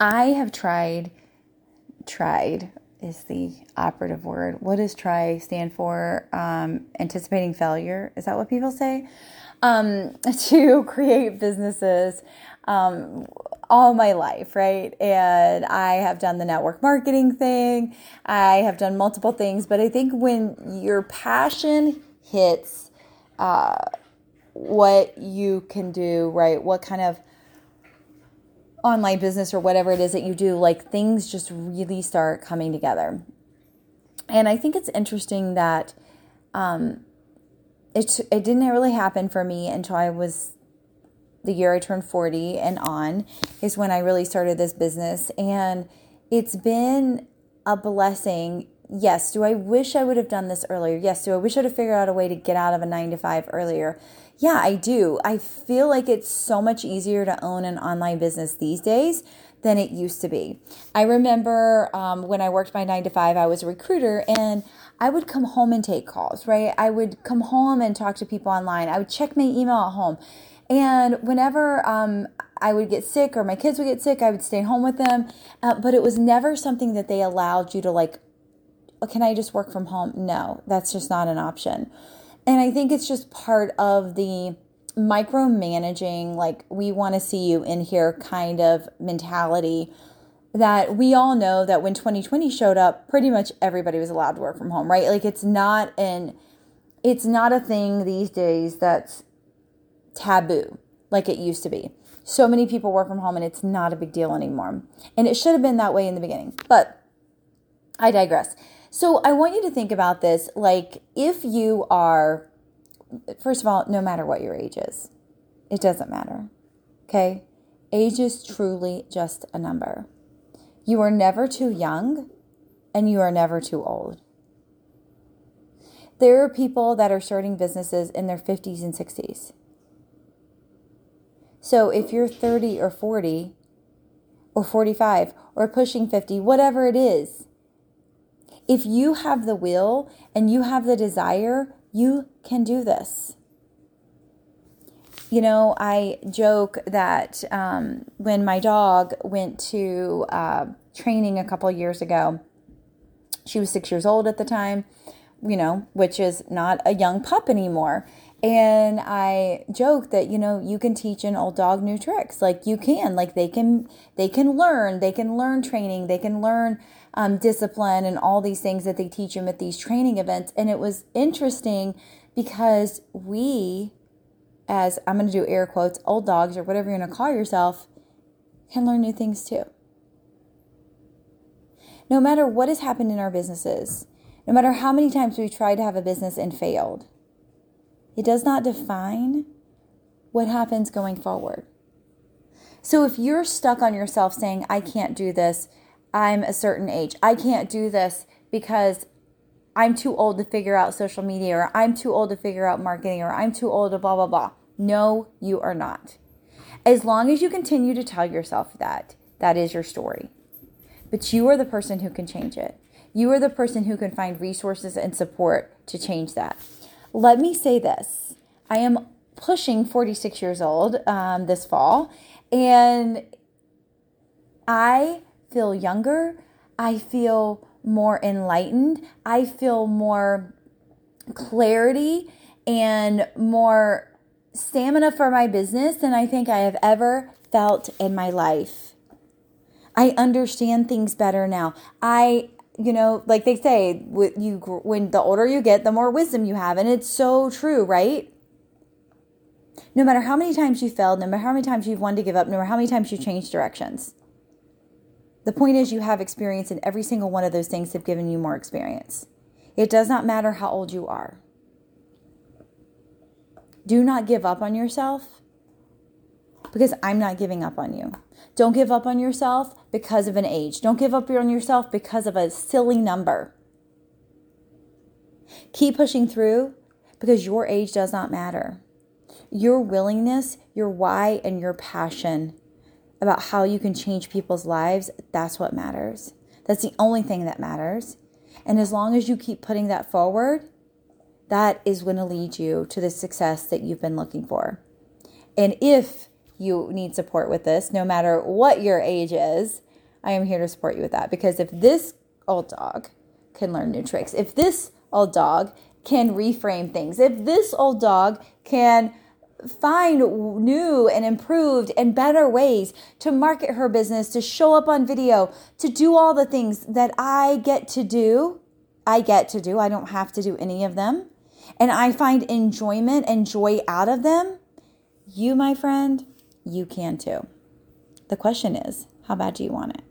I have tried, tried is the operative word. What does try stand for? Um, anticipating failure. Is that what people say? Um, to create businesses um, all my life, right? And I have done the network marketing thing. I have done multiple things, but I think when your passion hits uh, what you can do, right? What kind of online business or whatever it is that you do, like things just really start coming together. And I think it's interesting that um, it it didn't really happen for me until I was the year I turned 40 and on is when I really started this business and it's been a blessing. Yes, do I wish I would have done this earlier? Yes, do I wish I'd have figured out a way to get out of a 9 to 5 earlier? Yeah, I do. I feel like it's so much easier to own an online business these days than it used to be. I remember um, when I worked my nine to five, I was a recruiter and I would come home and take calls, right? I would come home and talk to people online. I would check my email at home. And whenever um, I would get sick or my kids would get sick, I would stay home with them. Uh, but it was never something that they allowed you to, like, Oh, can I just work from home? No, that's just not an option. And I think it's just part of the micromanaging, like, we want to see you in here kind of mentality that we all know that when 2020 showed up, pretty much everybody was allowed to work from home, right? Like, it's not an it's not a thing these days that's taboo like it used to be. So many people work from home and it's not a big deal anymore. And it should have been that way in the beginning. But I digress. So I want you to think about this like if you are, first of all, no matter what your age is, it doesn't matter. Okay? Age is truly just a number. You are never too young and you are never too old. There are people that are starting businesses in their 50s and 60s. So if you're 30 or 40 or 45 or pushing 50, whatever it is, if you have the will and you have the desire, you can do this. You know, I joke that um, when my dog went to uh, training a couple years ago, she was six years old at the time, you know, which is not a young pup anymore. And I joke that, you know, you can teach an old dog new tricks. Like you can, like they can, they can learn, they can learn training, they can learn um, discipline and all these things that they teach them at these training events. And it was interesting because we, as I'm going to do air quotes, old dogs or whatever you're going to call yourself, can learn new things too. No matter what has happened in our businesses, no matter how many times we've tried to have a business and failed, it does not define what happens going forward. So if you're stuck on yourself saying, I can't do this, I'm a certain age, I can't do this because I'm too old to figure out social media, or I'm too old to figure out marketing, or I'm too old to blah, blah, blah. No, you are not. As long as you continue to tell yourself that, that is your story. But you are the person who can change it. You are the person who can find resources and support to change that. Let me say this I am pushing 46 years old um, this fall, and I feel younger. I feel more enlightened. I feel more clarity and more stamina for my business than I think I have ever felt in my life. I understand things better now. I you know, like they say, you when the older you get, the more wisdom you have, and it's so true, right? No matter how many times you failed, no matter how many times you've wanted to give up, no matter how many times you changed directions, the point is you have experience, and every single one of those things have given you more experience. It does not matter how old you are. Do not give up on yourself because I'm not giving up on you. Don't give up on yourself because of an age. Don't give up on yourself because of a silly number. Keep pushing through because your age does not matter. Your willingness, your why, and your passion about how you can change people's lives, that's what matters. That's the only thing that matters. And as long as you keep putting that forward, that is going to lead you to the success that you've been looking for. And if you need support with this, no matter what your age is, I am here to support you with that because if this old dog can learn new tricks, if this old dog can reframe things, if this old dog can find new and improved and better ways to market her business, to show up on video, to do all the things that I get to do. I get to do. I don't have to do any of them. And I find enjoyment and joy out of them. You, my friend, you can too. The question is, how bad do you want it?